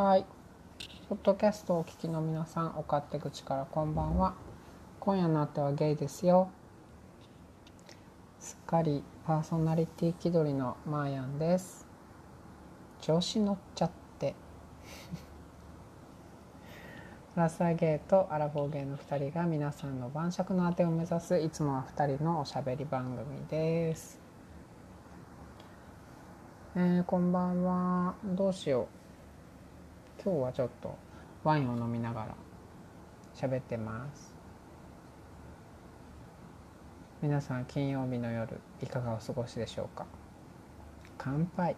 はい。ポッドキャストをお聞きの皆さん、お勝手口からこんばんは。今夜のあてはゲイですよ。すっかりパーソナリティ気取りのマーヤンです。調子乗っちゃって。ラサゲイとアラフォーゲイの2人が皆さんの晩酌のあてを目指すいつもは2人のおしゃべり番組です。えー、こんばんは。どうしよう。今日はちょっとワインを飲みながら喋ってます。皆さん金曜日の夜いかがお過ごしでしょうか？乾杯。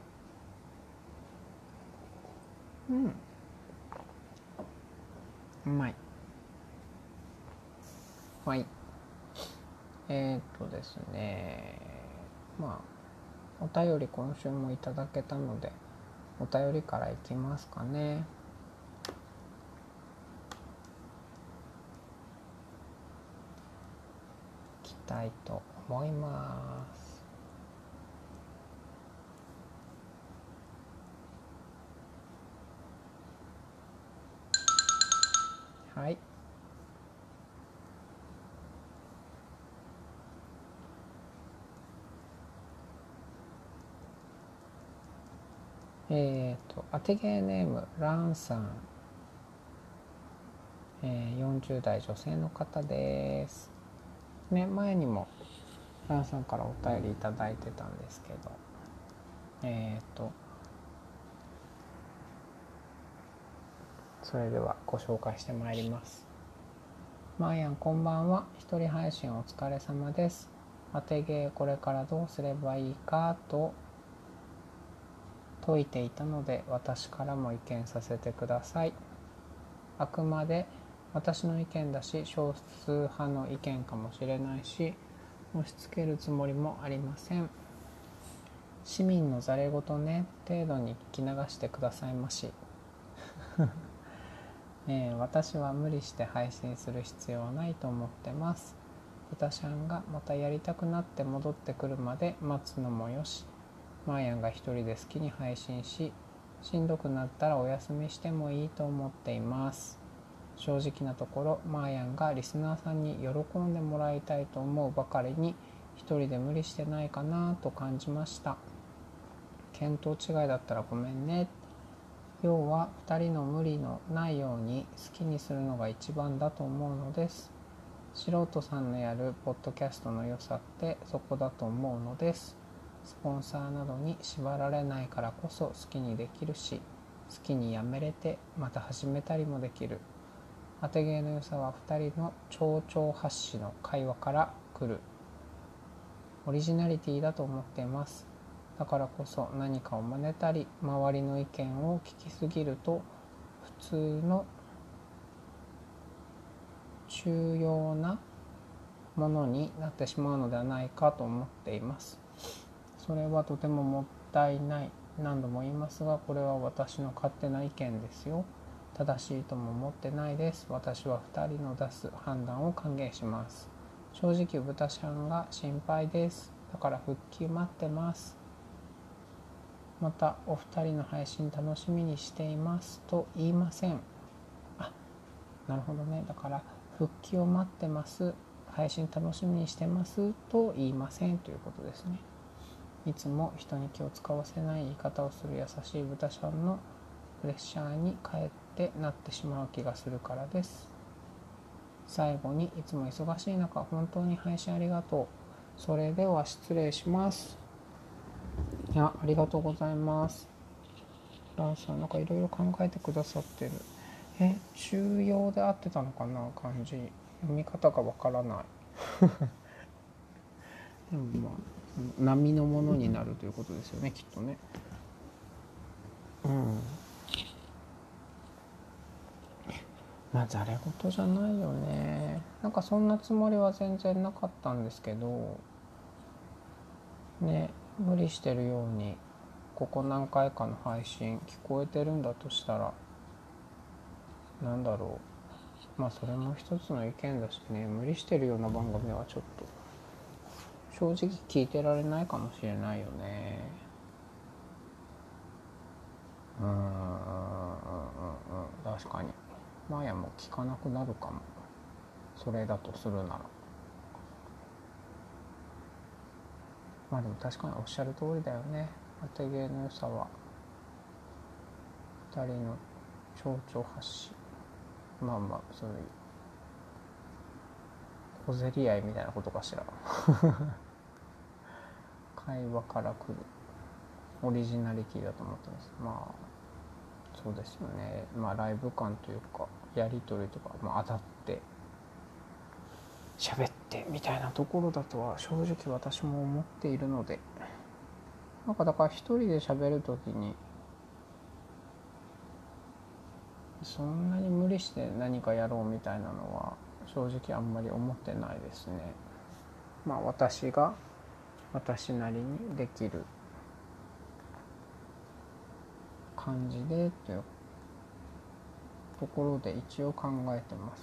うん。うまい。はい。えー、っとですね。まあお便り今週もいただけたのでお便りからいきますかね。いきたいと思います。はい。えっ、と、当てゲーネーム、ランさん。えー、40代女性の方です。ね、前にも、ランさんからお便りいただいてたんですけど、えっ、と、それではご紹介してまいります。マーヤンこんばんは。一人配信お疲れ様です。当てゲーこれからどうすればいいかと説いていたので私からも意見させてくださいあくまで私の意見だし少数派の意見かもしれないし押し付けるつもりもありません。市民のざれ言ね程度に聞き流してくださいまし、え私は無理して配信する必要はないと思ってます。豚ちゃんがまたやりたくなって戻ってくるまで待つのもよし。マーヤンが一人で好きに配信ししんどくなったらお休みしてもいいと思っています。正直なところマーヤンがリスナーさんに喜んでもらいたいと思うばかりに一人で無理してないかなと感じました。見当違いだったらごめんね。要は2人の無理のないように好きにするのが一番だと思うのです。素人さんのやるポッドキャストの良さってそこだと思うのです。スポンサーなどに縛られないからこそ好きにできるし好きにやめれてまた始めたりもできる。当て芸の良さは2人の蝶々発しの会話から来るオリジナリティだと思っています。だからこそ何かを真似たり周りの意見を聞きすぎると普通の重要なものになってしまうのではないかと思っていますそれはとてももったいない何度も言いますがこれは私の勝手な意見ですよ正しいとも思ってないです。私は2人の出す判断を歓迎します。正直豚ちゃんが心配です。だから復帰待ってます。またお二人の配信楽しみにしています。と言いません。あなるほどね。だから復帰を待ってます。配信楽しみにしてます。と言いません。ということですね。いつも人に気を使わせない言い方をする優しい豚ちゃんのプレッシャーにかえっってなってしまう気がするからです。最後にいつも忙しい中本当に配信ありがとう。それでは失礼します。いやありがとうございます。ランさんなんかいろいろ考えてくださってる。え中庸で合ってたのかな漢字読み方がわからない。でもまあ波のものになるということですよねきっとね。うん。まあざれ言じゃないよね。なんかそんなつもりは全然なかったんですけど。ね無理してるようにここ何回かの配信聞こえてるんだとしたらなんだろう。まあそれも一つの意見だしね。無理してるような番組はちょっと正直聞いてられないかもしれないよね。うーん。確かに。マヤも聞かなくなるかも。それだとするなら。まあでも確かにおっしゃる通りだよね。当て芸の良さは2人の蝶々発しまあまあそういう小競り合いみたいなことかしら。会話から来る。オリジナリティだと思ってます。まあそうですよね。まあライブ感というか。やり取りとか、まあ、当たって喋ってみたいなところだとは正直私も思っているのでなんかだから一人で喋る時にそんなに無理して何かやろうみたいなのは正直あんまり思ってないですね。まあ私が私なりにできる感じでというところで一応考えてます。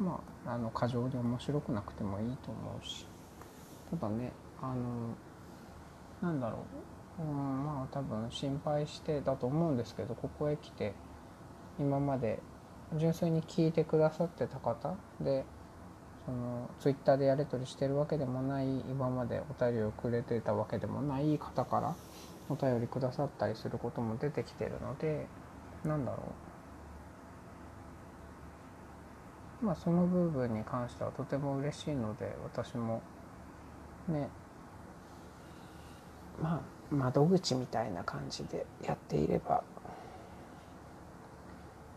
まああの過剰に面白くなくてもいいと思うし。ただねあのなんだろう、うん、まあ多分心配してだと思うんですけどここへ来て今まで純粋に聞いてくださってた方でそのツイッターでやり取りしてるわけでもない今までお便りをくれてたわけでもない方からお便りくださったりすることも出てきてるのでなんだろう。まあその部分に関してはとても嬉しいので私もねまあ窓口みたいな感じでやっていれば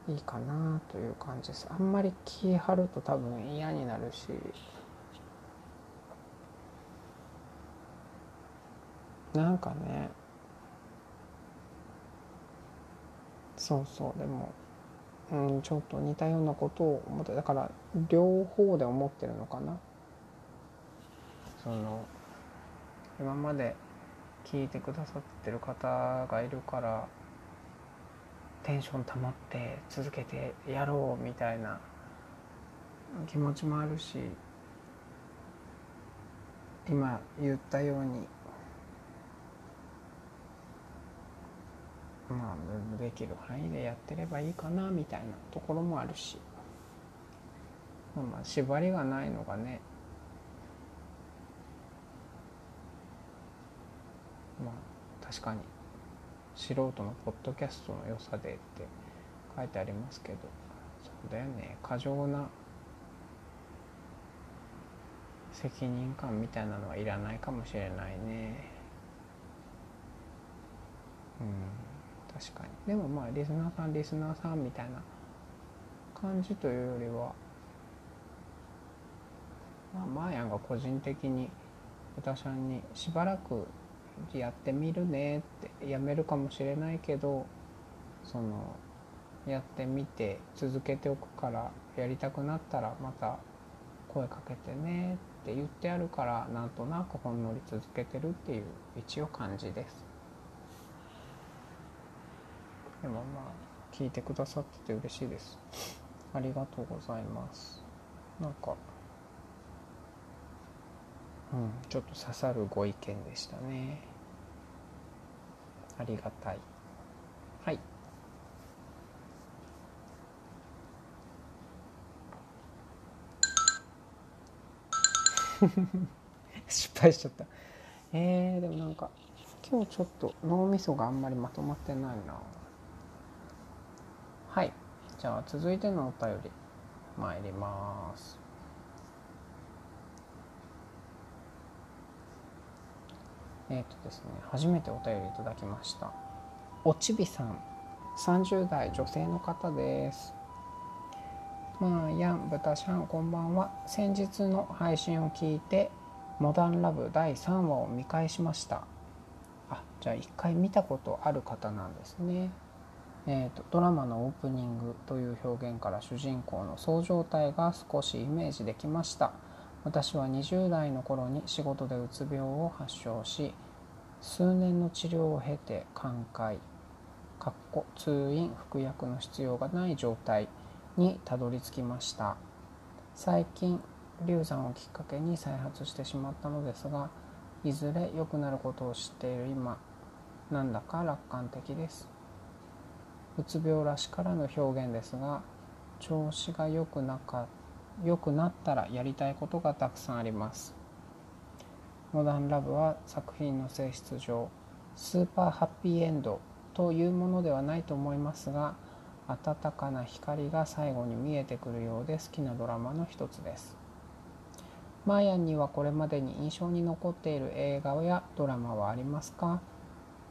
いいかなという感じです。あんまり気張ると多分嫌になるしなんかねそうそうでも、うん、ちょっと似たようなことを思ってだから両方で思ってるのかな。その今まで聞いてくださってる方がいるからテンション保って続けてやろうみたいな気持ちもあるし今言ったようにまあできる範囲でやってればいいかなみたいなところもあるし。まあまあ縛りがないのがね。まあ確かに。素人のポッドキャストの良さでって書いてありますけど。そうだよね。過剰な。責任感みたいなのはいらないかもしれないね。うん。確かに。でもまあリスナーさんリスナーさんみたいな感じというよりはまあマーヤンが個人的に豚さんにしばらくやってみるねってやめるかもしれないけどそのやってみて続けておくからやりたくなったらまた声かけてねって言ってあるからなんとなくほんのり続けてるっていう一応感じです。でもまあ聞いてくださってて嬉しいです。ありがとうございます。なんかうん、ちょっと刺さるご意見でしたね。ありがたい。はい。失敗しちゃった。えー、でもなんか今日ちょっと脳みそがあんまりまとまってないな。はい。じゃあ続いてのお便り参ります。えっ、ー、とですね初めてお便りいただきました。おちびさん。30代女性の方です。まあやんぶたしゃんこんばんは。先日の配信を聞いてモダンラブ第3話を見返しました。あじゃあ1回見たことある方なんですね。えーと、ドラマのオープニングという表現から主人公のそう状態が少しイメージできました。私は20代の頃に仕事でうつ病を発症し数年の治療を経て寛解かっこ通院服薬の必要がない状態にたどり着きました。最近流産をきっかけに再発してしまったのですがいずれ良くなることを知っている今なんだか楽観的です。うつ病らしからぬ表現ですが調子が良くなか良くなったらやりたいことがたくさんあります。モダンラブは作品の性質上スーパーハッピーエンドというものではないと思いますが温かな光が最後に見えてくるようで好きなドラマの一つです。マーヤンにはこれまでに印象に残っている映画やドラマはありますか？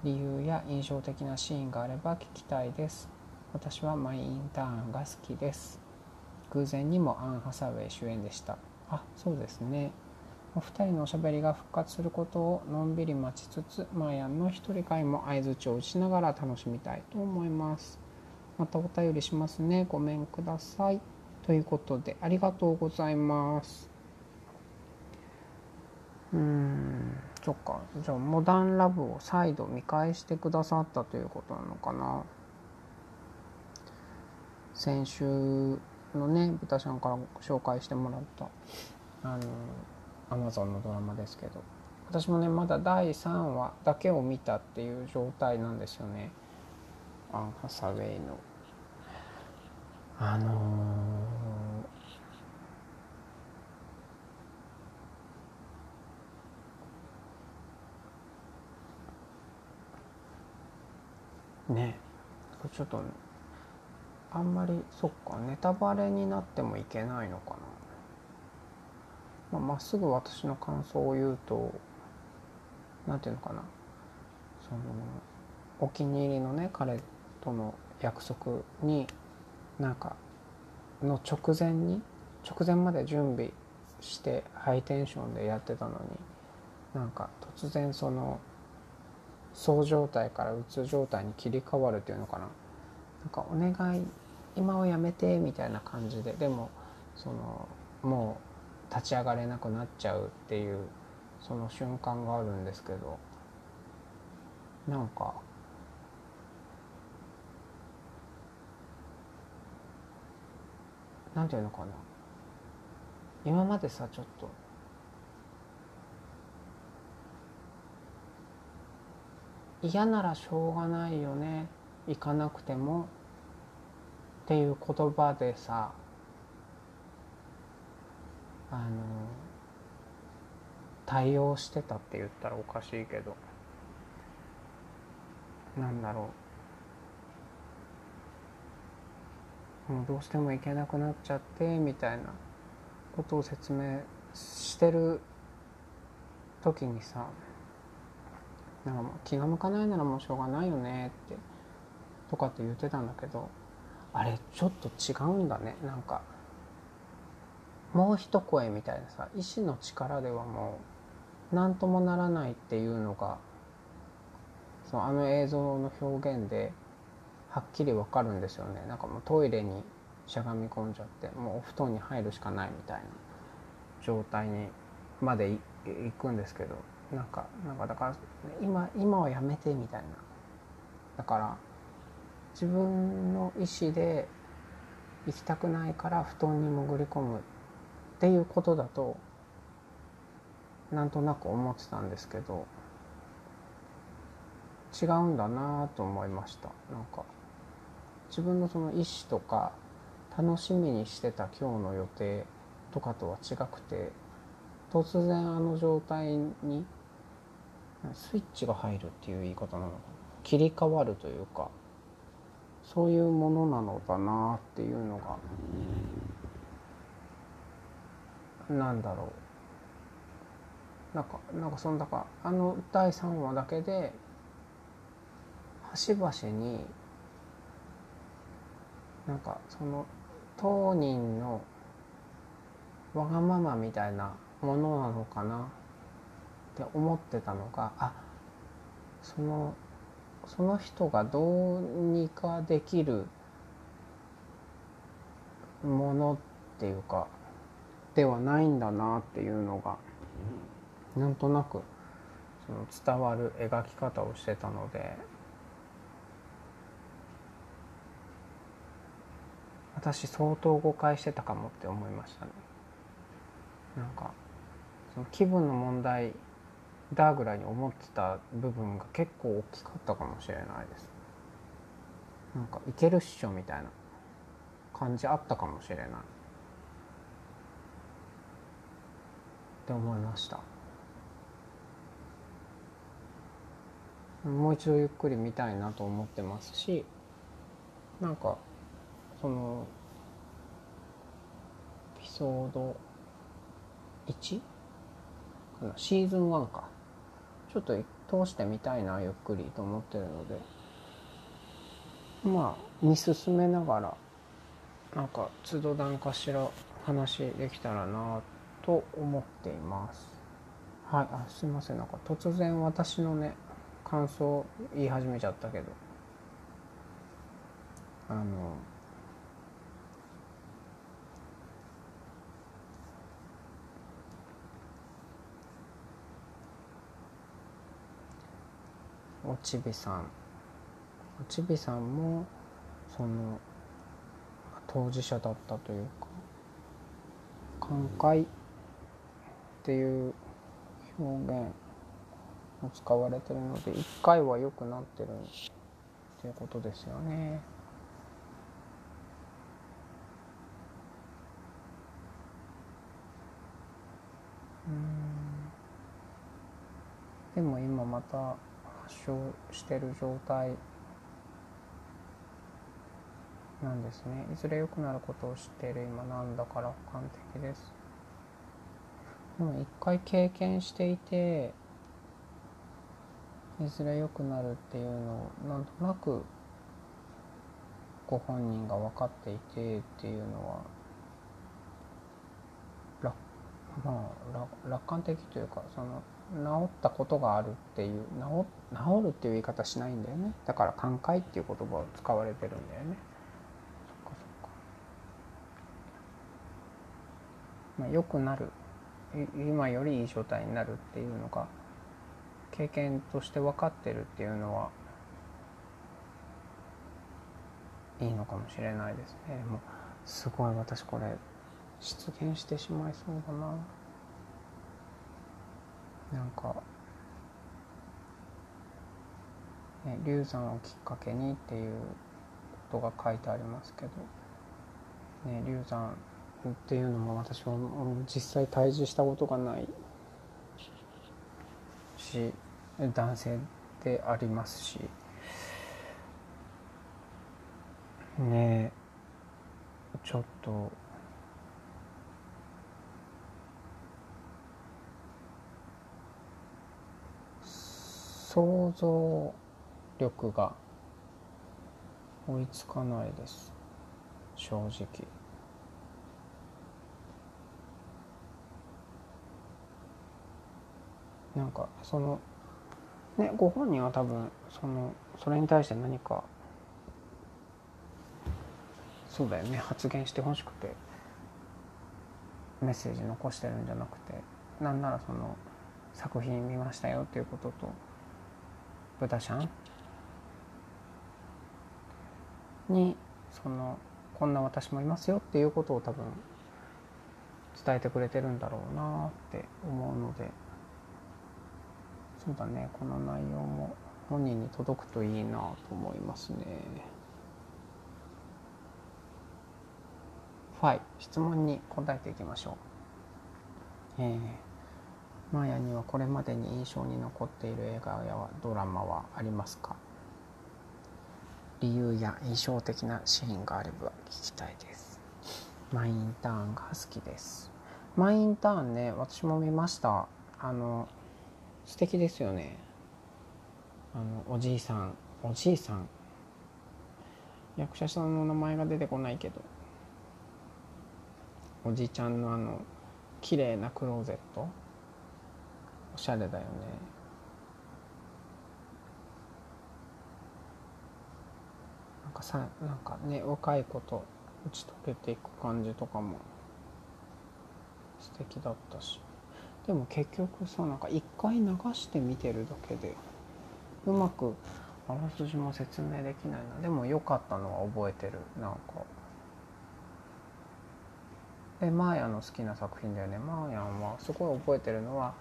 理由や印象的なシーンがあれば聞きたいです。私はマイ・インターンが好きです。偶然にもアン・ハサウェイ主演でした。あそうですね。お二人のおしゃべりが復活することをのんびり待ちつつマーヤンの一人会も相づちを打ちながら楽しみたいと思います。またお便りしますね。ごめんください。ということでありがとうございます。うん。そっか。じゃあモダンラブを再度見返してくださったということなのかな。先週のね豚ちゃんから紹介してもらったあのアマゾンのドラマですけど。私もねまだ第3話だけを見たっていう状態なんですよね。アン・ハサウェイの。あのー、ね。ちょっとあんまりそっかネタバレになってもいけないのかな。まあ、っすぐ私の感想を言うと何て言うのかな。そのお気に入りのね彼との約束になんかの直前に直前まで準備してハイテンションでやってたのになんか突然そのそう状態からうつ状態に切り替わるっていうのかな。なんかお願い今はやめてみたいな感じで。でもそのもう立ち上がれなくなっちゃうっていうその瞬間があるんですけど。なんかなんていうのかな。今までさちょっと嫌ならしょうがないよね。行かなくても。っていう言葉でさ。あの対応してたって言ったらおかしいけど。なんだろう。もうどうしても行けなくなっちゃってみたいな。ことを説明してる時にさなんか気が向かないならもうしょうがないよねってとかって言ってたんだけどあれちょっと違うんだね。なんかもう一声みたいなさ意志の力ではもう何ともならないっていうのがそのあの映像の表現ではっきりわかるんですよね。なんかもうトイレにしゃがみ込んじゃってもうお布団に入るしかないみたいな状態にまで行くんですけどなんかなんかだから今今はやめてみたいな。だから自分の意思で行きたくないから布団に潜り込むっていうことだとなんとなく思ってたんですけど違うんだなと思いました。なんか自分のその意思とか楽しみにしてた今日の予定とかとは違くて突然あの状態にスイッチが入るっていう言い方なのかな。切り替わるというかそういうものなのだなっていうのがなんだろう。なんかなんかそのだからあの第3話だけで端々になんかその当人のわがままみたいなものなのかな。って思ってたのがあそのその人がどうにかできるものっていうかではないんだなっていうのがなんとなくその伝わる描き方をしてたので私相当誤解してたかもって思いましたね。なんかその気分の問題だぐらいに思ってた部分が結構大きかったかもしれないです。なんかいけるっしょみたいな感じあったかもしれないって思いましたもう一度ゆっくり見たいなと思ってますしなんかそのエピソード 1? シーズン1かちょっと通してみたいなゆっくりと思ってるので。まあ見進めながらなんか都度何かしら話できたらなと思っています。はい。あすいません。なんか突然私のね感想言い始めちゃったけど。あのおちびさんおちびさんもその当事者だったというか寛解っていう表現も使われてるので一回は良くなってるっていうことですよね。うんでも今また発症してる状態なんですね。いずれ良くなることを知っている今なんだか楽観的です。でも一回経験していていずれ良くなるっていうのをなんとなくご本人が分かっていてっていうのは楽,、まあ、楽観的というかその治ったことがあるっていう治治るっていう言い方しないんだよね。だから寛解っていう言葉を使われてるんだよね。そっかそっか。まあ良くなる。今よりいい状態になるっていうのが経験として分かってるっていうのはいいのかもしれないですね。もうすごい私これ出現してしまいそうだな。なんか、ね、流産をきっかけにっていうことが書いてありますけど、ね、流産っていうのも私は実際対峙したことがないし男性でありますしねえちょっと想像力が追いつかないです。正直。なんかそのねご本人は多分そのそれに対して何かそうだよね発言してほしくてメッセージ残してるんじゃなくてなんならその作品見ましたよっていうことと豚ちゃん？にそのこんな私もいますよっていうことを多分伝えてくれてるんだろうなって思うので。そうだね。この内容も本人に届くといいなと思いますね。はい。質問に答えていきましょう。えーマーヤにはこれまでに印象に残っている映画やドラマはありますか？理由や印象的なシーンがあれば聞きたいです。マインターンが好きです。マインターンね私も見ました。あの素敵ですよね。あのおじいさんおじいさん。役者さんの名前が出てこないけど。おじいちゃんのあの綺麗なクローゼット。おしゃれだよね。なんかさなんかね若い子と打ち解けていく感じとかも素敵だったし。でも結局さなんか一回流して見てるだけでうまくあらすじも説明できないな。でも良かったのは覚えてる。なんか。でマーヤの好きな作品だよね。マーヤンはすごい覚えてるのは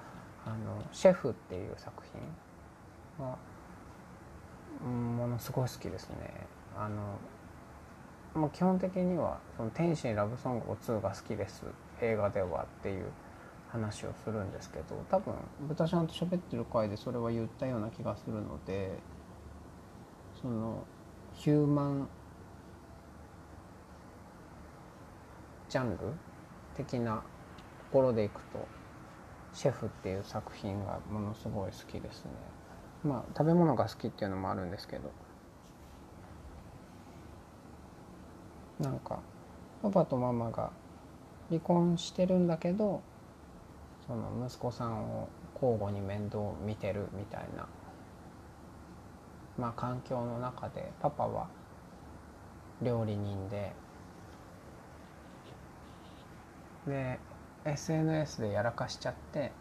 あのシェフっていう作品は、うん、ものすごい好きですね。あのもう基本的にはその天使にラブソング2が好きです映画ではっていう話をするんですけど多分豚ちゃんと喋ってる回でそれは言ったような気がするのでそのヒューマンジャンル的なところでいくと「シェフ」っていう作品がものすごい好きですね。まあ食べ物が好きっていうのもあるんですけど。なんかパパとママが離婚してるんだけどその息子さんを交互に面倒を見てるみたいな。まあ環境の中でパパは料理人で。で SNS でやらかしちゃって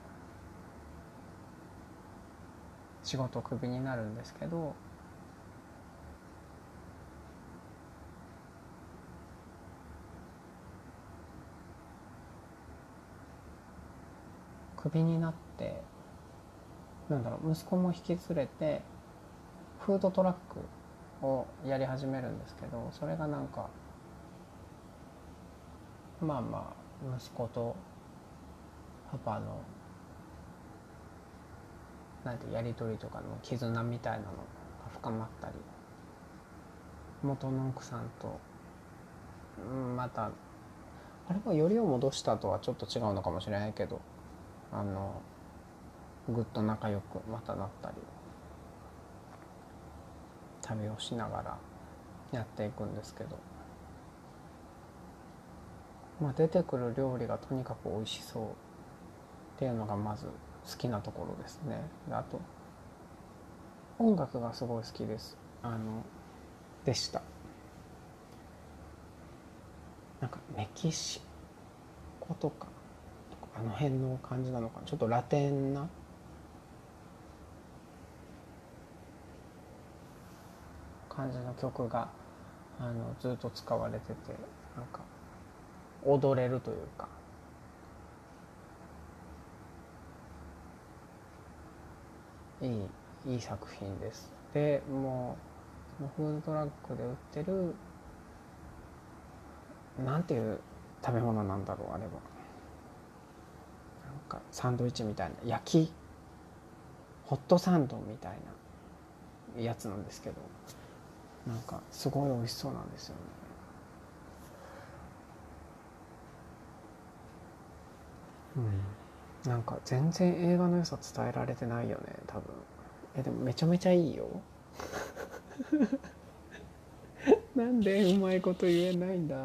仕事クビになるんですけどクビになってなんだろう息子も引き連れてフードトラックをやり始めるんですけどそれがなんかまあまあ息子とパパのなんてやり取りとかの絆みたいなのが深まったり元の奥さんと、うん、またあれはよりを戻したとはちょっと違うのかもしれないけどあのぐっと仲良くまたなったり旅をしながらやっていくんですけど、まあ、出てくる料理がとにかく美味しそう。っていうのがまず好きなところですね。であと音楽がすごい好きです。あのでした。なんかメキシコとかあの辺の感じなのかな。ちょっとラテンな。感じの曲があのずっと使われててなんか踊れるというか。いいいい作品です。でもうフードトラックで売ってるなんていう食べ物なんだろうあれは。なんかサンドイッチみたいな焼きホットサンドみたいなやつなんですけどなんかすごい美味しそうなんですよね。うん。なんか全然映画の良さ伝えられてないよね多分。えでもめちゃめちゃいいよ。なんでうまいこと言えないんだ。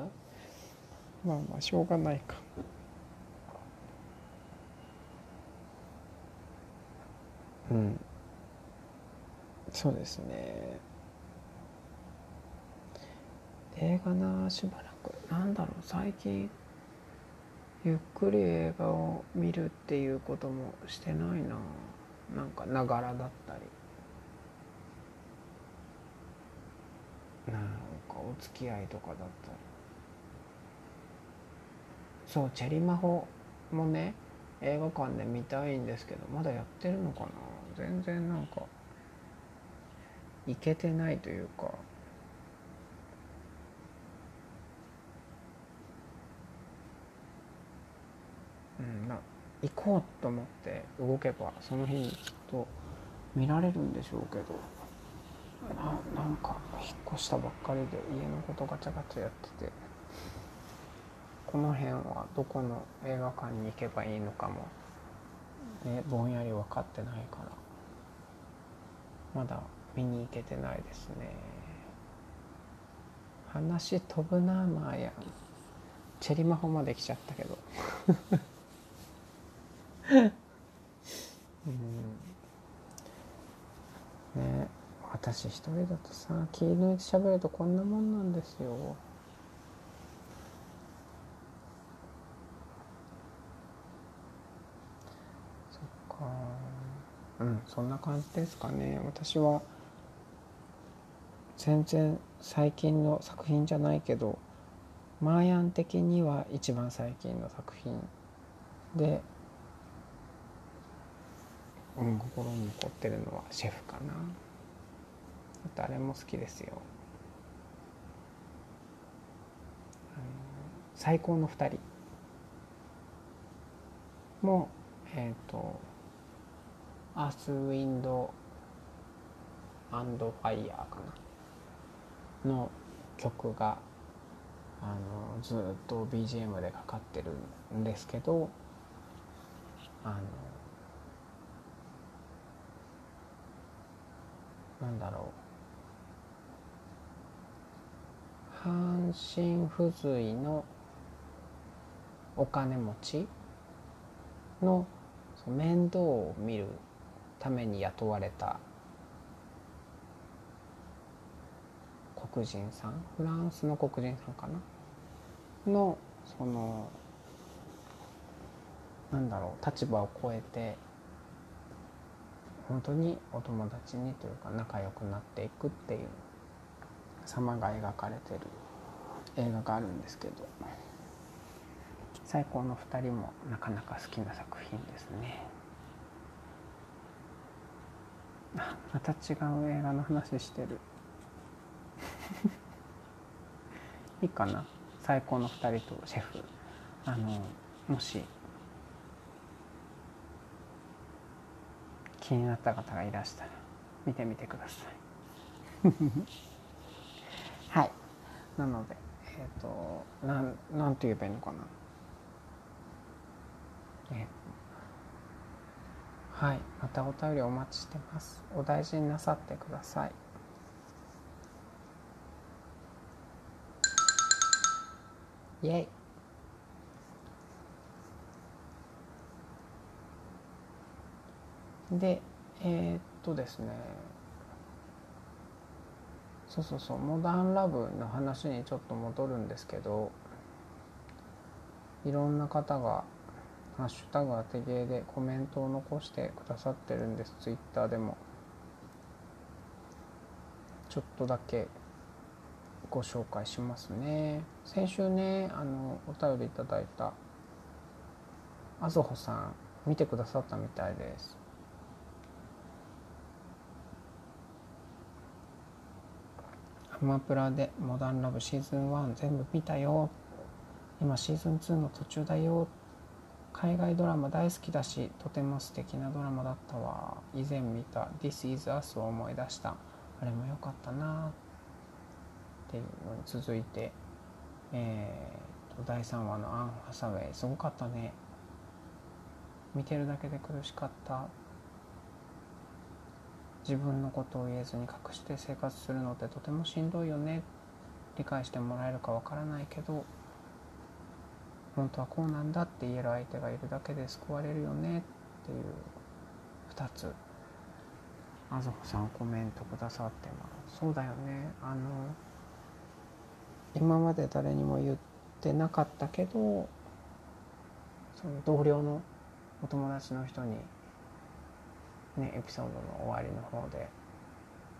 まあまあしょうがないか。うん。そうですね。映画なしばらく。なんだろう最近ゆっくり映画を見るっていうこともしてないな。なんかながらだったり。なんかお付き合いとかだったり。そうチェリマホもね映画館で見たいんですけどまだやってるのかな。全然なんか行けてないというか。うんな行こうと思って動けばその日にきっと見られるんでしょうけどななんか引っ越したばっかりで家のことガチャガチャやっててこの辺はどこの映画館に行けばいいのかも、ね、ぼんやり分かってないからまだ見に行けてないですね。話飛ぶなまあやチェリマホまで来ちゃったけど。うん。ね私一人だとさ気抜いて喋るとこんなもんなんですよ。そっか。うんそんな感じですかね。私は全然最近の作品じゃないけどマーヤン的には一番最近の作品で心に残ってるのはシェフかな。誰も好きですよ。最高の2人。もえっ、ー、とアースウィンドアンドファイヤーかな。の曲があのずっと BGM でかかってるんですけどあのなんだろう半身不随のお金持ちの面倒を見るために雇われた黒人さんフランスの黒人さんかな？のそのなんだろう立場を超えて本当にお友達にというか仲良くなっていくっていう様が描かれてる映画があるんですけど最高の2人もなかなか好きな作品ですね。あまた違う映画の話してる。いいかな？最高の2人とシェフ。あのもし気になった方がいらしたら見てみてください。はい。なのでえっ、ー、となんなんて言えばいいのかな。えー、はい。またお便りお待ちしてます。お大事になさってください。イェイ。でえー、っとですね。そうそうそう。モダンラブの話にちょっと戻るんですけどいろんな方が「ハッシュタグ当てゲー」でコメントを残してくださってるんです。ツイッターでも。ちょっとだけご紹介しますね。先週ねあのお便りいただいたあずほさん見てくださったみたいです。アマプラで「モダンラブシーズン1全部見たよ。今シーズン2の途中だよ。海外ドラマ大好きだしとても素敵なドラマだったわ。以前見た「This is Us」を思い出した。あれも良かったな。っていうのに続いて、えーと、第3話のアン・ハサウェイすごかったね。見てるだけで苦しかった。自分のことを言えずに隠して生活するのってとてもしんどいよね。理解してもらえるかわからないけど本当はこうなんだって言える相手がいるだけで救われるよね。っていう2つ。あずほさんコメントくださってます。そうだよね。あの今まで誰にも言ってなかったけどその同僚のお友達の人にねエピソードの終わりの方で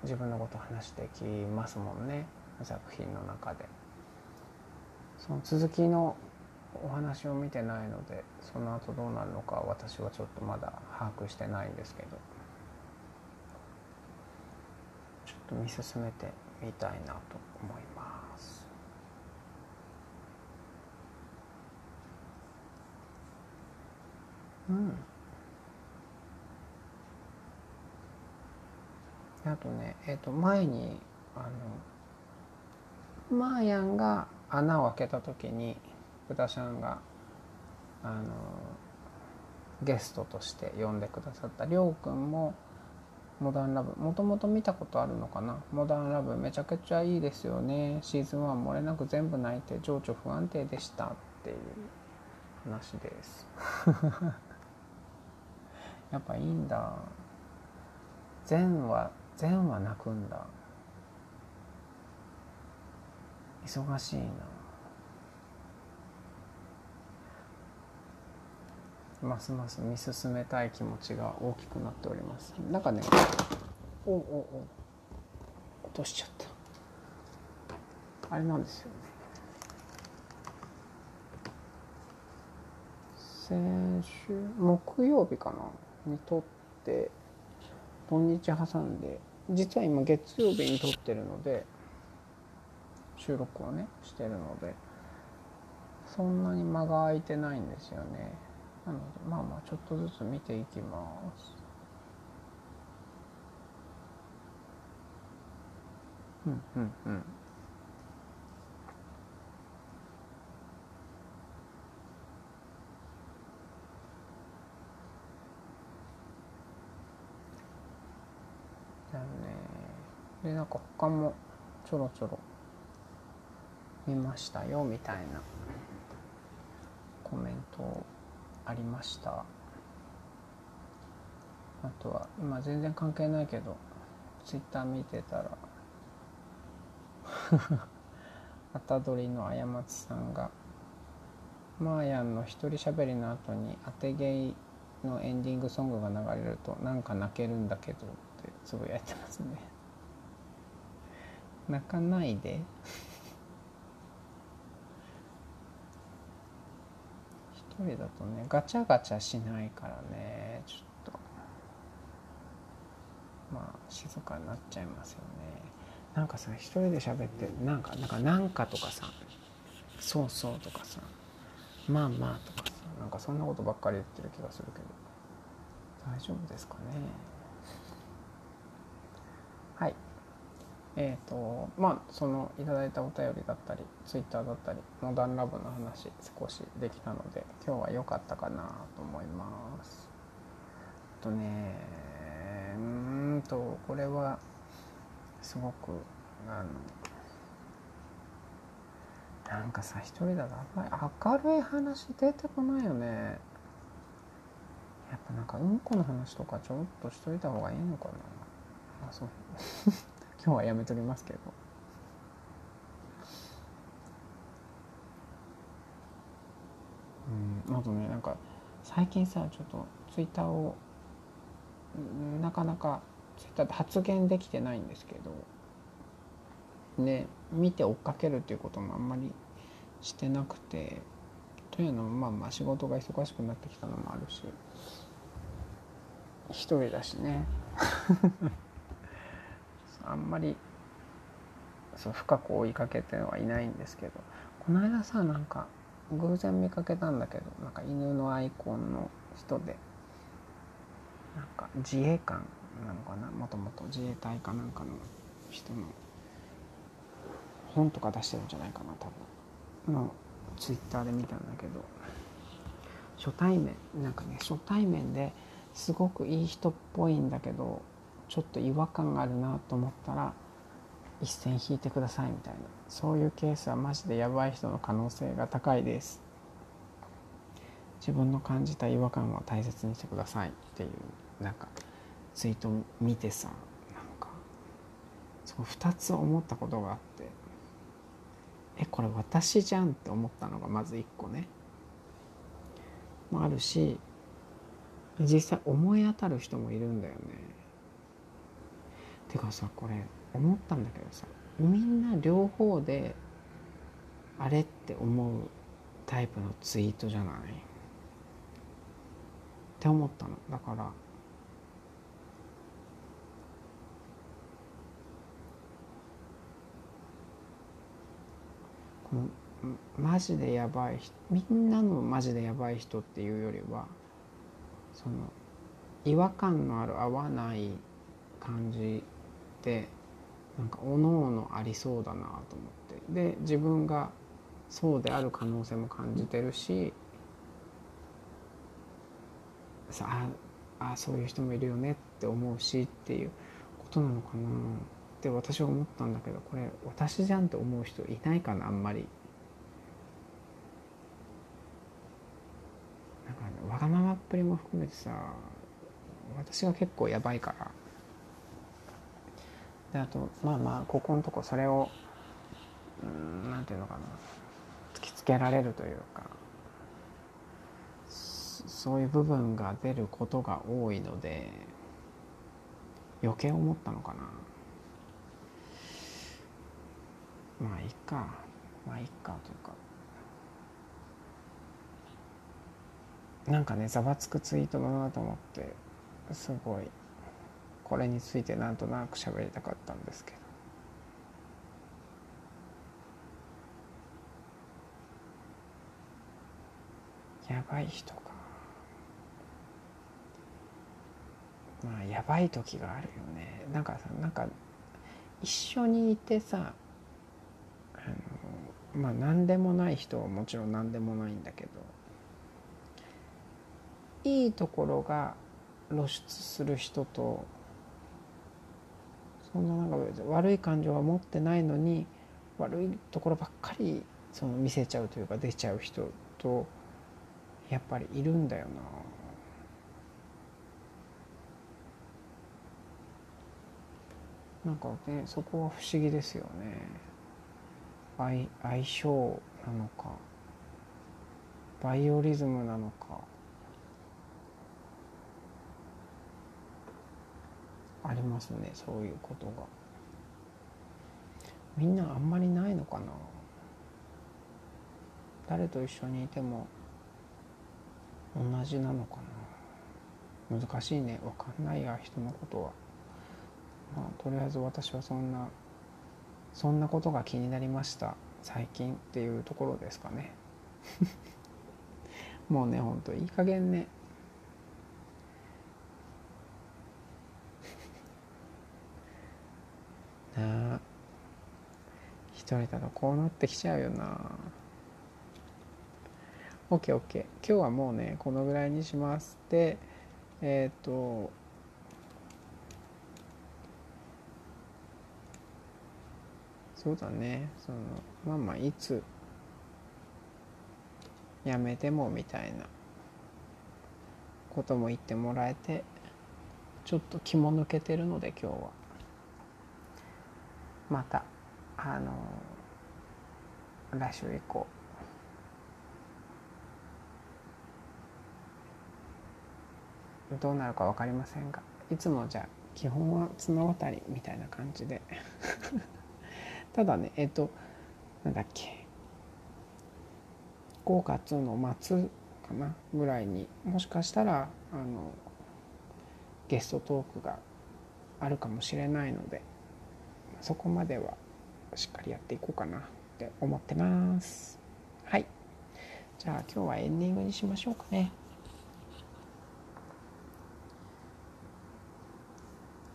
自分のこと話してきますもんね作品の中で。その続きのお話を見てないのでその後どうなるのか私はちょっとまだ把握してないんですけどちょっと見進めてみたいなと思います。うんあとねえっ、ー、と前にあのマーヤンが穴を開けた時に豚ちゃんがあのゲストとして呼んでくださったりょうくんもモダンラブもともと見たことあるのかな？モダンラブめちゃくちゃいいですよね。シーズン1漏れなく全部泣いて情緒不安定でしたっていう話です。やっぱいいんだ。善は善は泣くんだ。忙しいな。ますます見進めたい気持ちが大きくなっております。なんかねおおお落としちゃった。あれなんですよね。先週木曜日かな？に撮って土日挟んで実は今月曜日に撮ってるので収録をねしてるのでそんなに間が空いてないんですよね。なのでまあまあちょっとずつ見ていきます。うんうんうん。でなんか他もちょろちょろ見ましたよみたいなコメントありました。あとは今全然関係ないけどツイッター見てたらあたどりのあやまつさんがマーヤンの一人喋りの後に当てゲイのエンディングソングが流れるとなんか泣けるんだけどってつぶやいてますね。泣かないで。一人だとねガチャガチャしないからねちょっと。まあ静かになっちゃいますよね。なんかさ一人で喋ってなんかなんかなんかとかさそうそうとかさまあまあとかさなんかそんなことばっかり言ってる気がするけど大丈夫ですかねはいえ、ー、とまあそのいただいたお便りだったりツイッターだったりモダンラブの話少しできたので今日は良かったかなと思います。とねうんとこれはすごくあのなんかさ一人だとあんまり明るい話出てこないよね。やっぱなんかうんこの話とかちょっとしといた方がいいのかな。あそう。今日はやめとりますけど。うんあとねなんか最近さちょっとツイッターをなかなかツイッターで発言できてないんですけど。ね見て追っかけるっていうこともあんまりしてなくて。というのもまあまあ仕事が忙しくなってきたのもあるし。一人だしね。あんまりそう深く追いかけてはいないんですけどこの間さなんか偶然見かけたんだけどなんか犬のアイコンの人でなんか自衛官なのかなもともと自衛隊かなんかの人の本とか出してるんじゃないかな多分。のツイッターで見たんだけど初対面なんかね初対面ですごくいい人っぽいんだけどちょっと違和感があるなと思ったら一線引いてくださいみたいな。そういうケースはマジでやばい人の可能性が高いです。自分の感じた違和感を大切にしてくださいっていうなんかツイート見てさなんかその2つ思ったことがあってえこれ私じゃんって思ったのがまず1個ね。もあるし実際思い当たる人もいるんだよね。てかさこれ思ったんだけどさみんな両方であれって思うタイプのツイートじゃない？って思ったの。だからこのマジでやばい人みんなのマジでやばい人っていうよりはその違和感のある合わない感じでなんかおのおのありそうだなと思ってで自分がそうである可能性も感じてるしさああそういう人もいるよねって思うしっていうことなのかなって私は思ったんだけどこれ私じゃんって思う人いないかなあんまり。なんか、ね、わがままっぷりも含めてさ私が結構やばいからであとまあまあここのとこそれをうんなんていうのかな突きつけられるというかそういう部分が出ることが多いので余計思ったのかな。まあいいか。まあいいかというか。なんかねざわつくツイートだなと思ってすごいこれについてなんとなく喋りたかったんですけど。やばい人か。まあやばい時があるよね。なんかさなんか一緒にいてさあのまあ何でもない人はもちろん何でもないんだけどいいところが露出する人とそんななんか悪い感情は持ってないのに悪いところばっかりその見せちゃうというか出ちゃう人とやっぱりいるんだよな。なんかねそこは不思議ですよね。相相性なのかバイオリズムなのか。ありますねそういうことが。みんなあんまりないのかな？誰と一緒にいても同じなのかな？難しいね分かんないや人のことは。まあとりあえず私はそんなそんなことが気になりました最近っていうところですかね。もうねほんといい加減ね一人だとこうなってきちゃうよな。OKOK 今日はもうねこのぐらいにします。でえっ、ー、とそうだね。そのまあまあいつやめてもみたいなことも言ってもらえてちょっと気も抜けてるので今日は。またあの来週以降どうなるか分かりませんがいつもじゃあ基本は綱渡りみたいな感じで。ただねえっ、となんだっけ。5月の末かなぐらいに。もしかしたらあのゲストトークがあるかもしれないのでそこまではしっかりやっていこうかな。って思ってます。はい。じゃあ今日はエンディングにしましょうかね。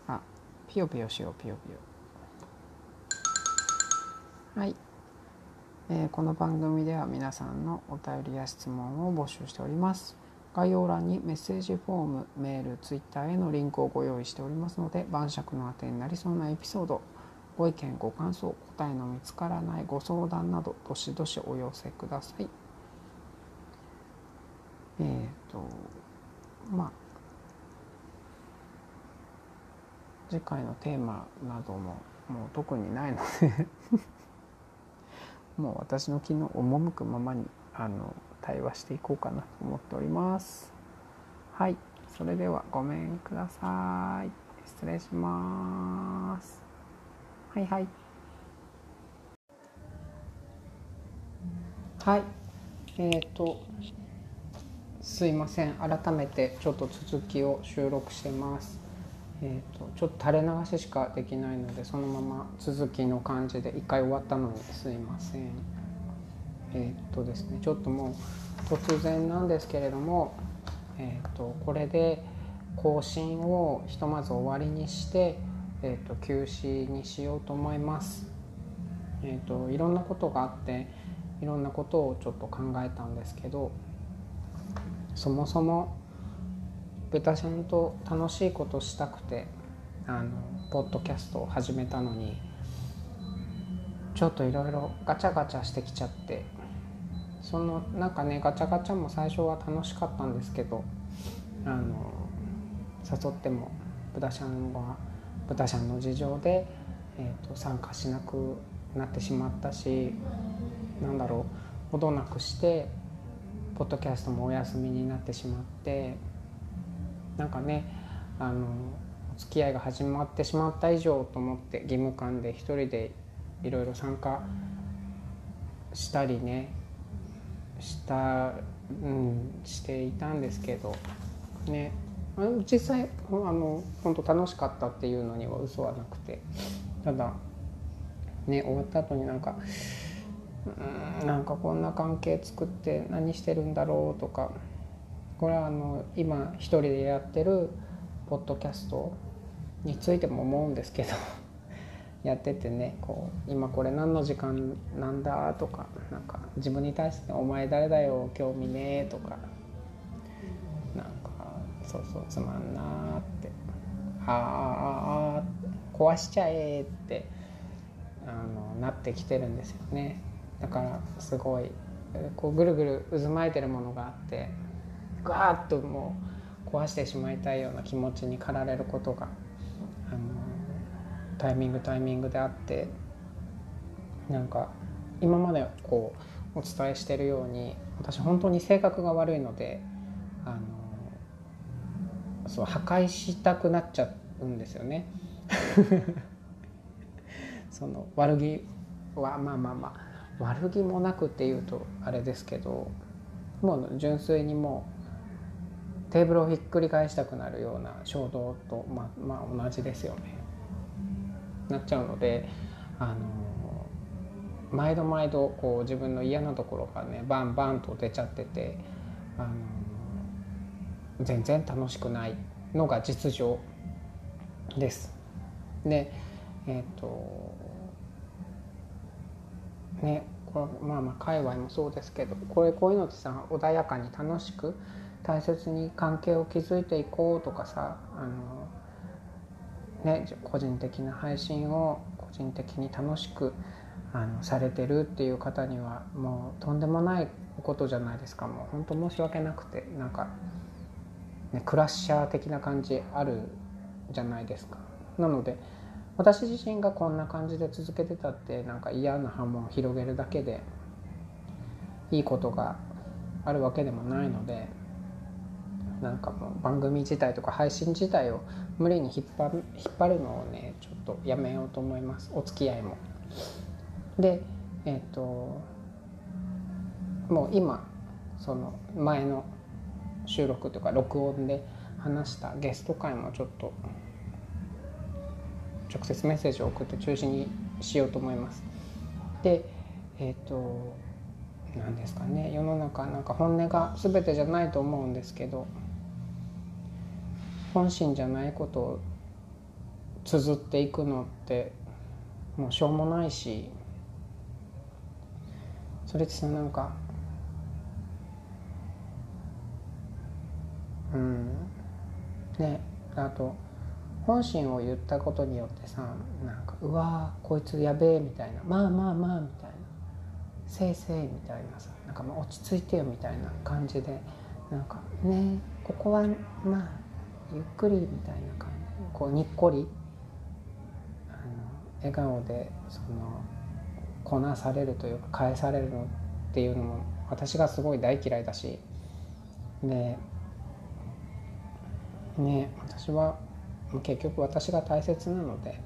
あピヨピヨしようピヨピヨ。はい、えー、この番組では皆さんのお便りや質問を募集しております。概要欄にメッセージフォームメールツイッターへのリンクをご用意しておりますので晩酌のあてになりそうなエピソードご意見ご感想答えの見つからないご相談などどしどしお寄せください。えっ、ー、とまあ次回のテーマなどももう特にないので もう私の気の赴くままにあの対話していこうかなと思っております。はい、それではごめんください。失礼します。はいはい。はい。えっ、ー、とすいません。改めてちょっと続きを収録してます。えーと、ちょっと垂れ流ししかできないのでそのまま続きの感じで一回終わったのにすいません。えっ、ー、とですねちょっともう突然なんですけれどもえっ、ー、とこれで更新をひとまず終わりにしてえーと、休止にしようと思います。えーと、いろんなことがあっていろんなことをちょっと考えたんですけどそもそも豚ちゃんと楽しいことしたくてあのポッドキャストを始めたのにちょっといろいろガチャガチャしてきちゃってそのなんかねガチャガチャも最初は楽しかったんですけどあの誘っても豚ちゃんが豚ちゃんの事情で、えーと、参加しなくなってしまったしなんだろうほどなくしてポッドキャストもお休みになってしまってなんかねあのお付き合いが始まってしまった以上と思って義務感で一人でいろいろ参加したりねした、うん、していたんですけどね。実際あの本当楽しかったっていうのには嘘はなくて。ただね終わった後になんかうんなんかこんな関係作って何してるんだろうとか。これはあの今一人でやってるポッドキャストについても思うんですけど。やっててねこう今これ何の時間なんだとか。なんか自分に対して「お前誰だよ興味ねえ」とか。そうそうつまんなーって「あーあーあ壊しちゃえ」ってあのなってきてるんですよね。だからすごいこうぐるぐる渦巻いてるものがあってガーッともう壊してしまいたいような気持ちに駆られることがあのタイミングタイミングであってなんか今までこうお伝えしてるように私本当に性格が悪いのであのそう破壊したくなっちゃうんですよね。その悪気はまあまあまあ悪気もなくっていうとあれですけどもう純粋にもうテーブルをひっくり返したくなるような衝動とまあまあ同じですよね。なっちゃうのであの毎度毎度こう自分の嫌なところがねバンバンと出ちゃっててあの全然楽しくないのが実情です。でえっ、ー、とねこれまあまあ界隈もそうですけどこれこういうのってさ穏やかに楽しく大切に関係を築いていこうとかさあのね、個人的な配信を個人的に楽しくあのされてるっていう方にはもうとんでもないことじゃないですかもう本当申し訳なくてなんか、ね、クラッシャー的な感じあるじゃないですか。なので私自身がこんな感じで続けてたってなんか嫌な波紋を広げるだけでいいことがあるわけでもないのでなんかもう番組自体とか配信自体を無理に引っ張る引っ張るのをねちょっとやめようと思いますお付き合いも。でえっ、ー、ともう今その前の収録とか録音で話したゲスト会もちょっと直接メッセージを送って中止にしようと思います。でえっ、ー、と何ですかね世の中なんか本音が全てじゃないと思うんですけど本心じゃないことを綴っていくのってもうしょうもないしそれってさなんかうん。ね。あと本心を言ったことによってさなんかうわこいつやべえみたいな。まあまあまあみたいな。せいせいみたいなさ。なんかもう落ち着いてよみたいな感じで。なんかね。ここはまあゆっくりみたいな感じ。こうにっこり。あの笑顔でそのこなされるというか返されるのっていうのも私がすごい大嫌いだし。でね私は結局私が大切なので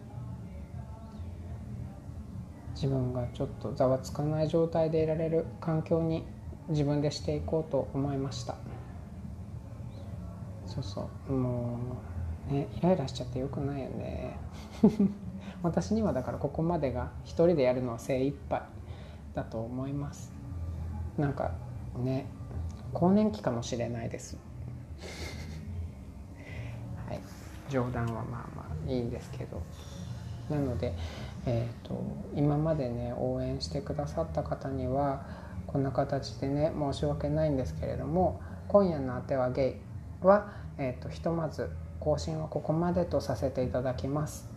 自分がちょっとざわつかない状態でいられる環境に自分でしていこうと思いました。そうそう。もうねイライラしちゃってよくないよね。私にはだからここまでが一人でやるのは精一杯だと思います。なんかね更年期かもしれないですはい冗談はまあまあいいんですけどなのでえーと、今までね応援してくださった方にはこんな形でね申し訳ないんですけれども今夜のあてはゲイはえーと、ひとまず更新はここまでとさせていただきます。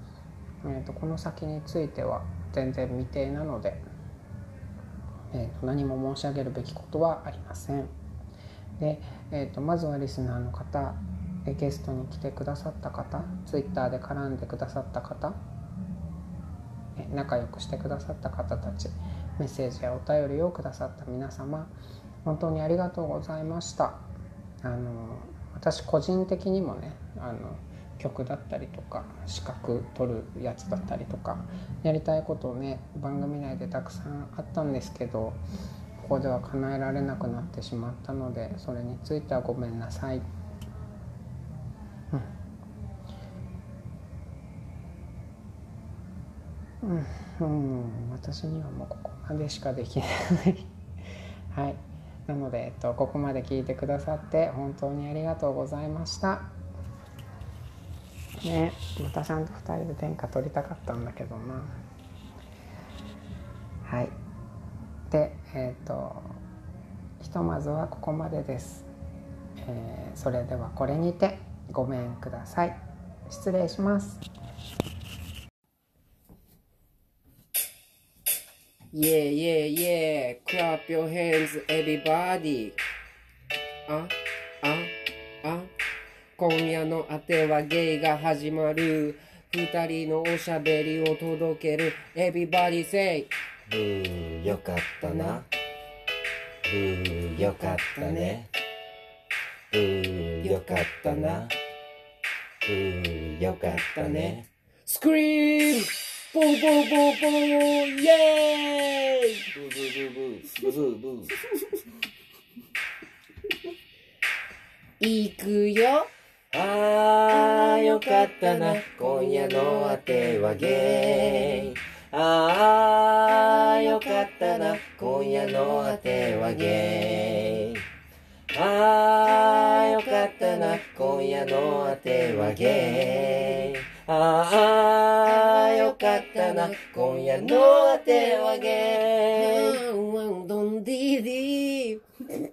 えーと、この先については全然未定なので、えーと、何も申し上げるべきことはありません。で、えー、とまずはリスナーの方ゲストに来てくださった方ツイッターで絡んでくださった方仲良くしてくださった方たちメッセージやお便りをくださった皆様本当にありがとうございましたあの私個人的にもねあの曲だったりとか資格取るやつだったりとかやりたいことをね番組内でたくさんあったんですけどここでは叶えられなくなってしまったのでそれについてはごめんなさい。うんうん、私にはもうここまでしかできない。はい。なので、えっと、ここまで聞いてくださって本当にありがとうございました。ねまたちゃんと2人で天下取りたかったんだけどな。はい。でえっ、とひとまずはここまでです、えー、それではこれにてごめんください。失礼します。Yeah, yeah, yeah. Clap your hands, everybody. あ、あ、あ。今夜のあてはゲイが始まる。二人のおしゃべりを届ける。Everybody say. ブー、よかったな。ブー、よかったね。ブー、よかったな。ブー、よかったね。スクリームブーブーブーブーイエーイ。ブーブーブーブーブーブーブーいくよ。あーよかったな。今夜のあてはゲイあーよかったな。今夜のあてはゲイあーよかったな。今夜のあてはゲイああ、よかったな、今夜のあてはゲー。ワンワンドンディディ。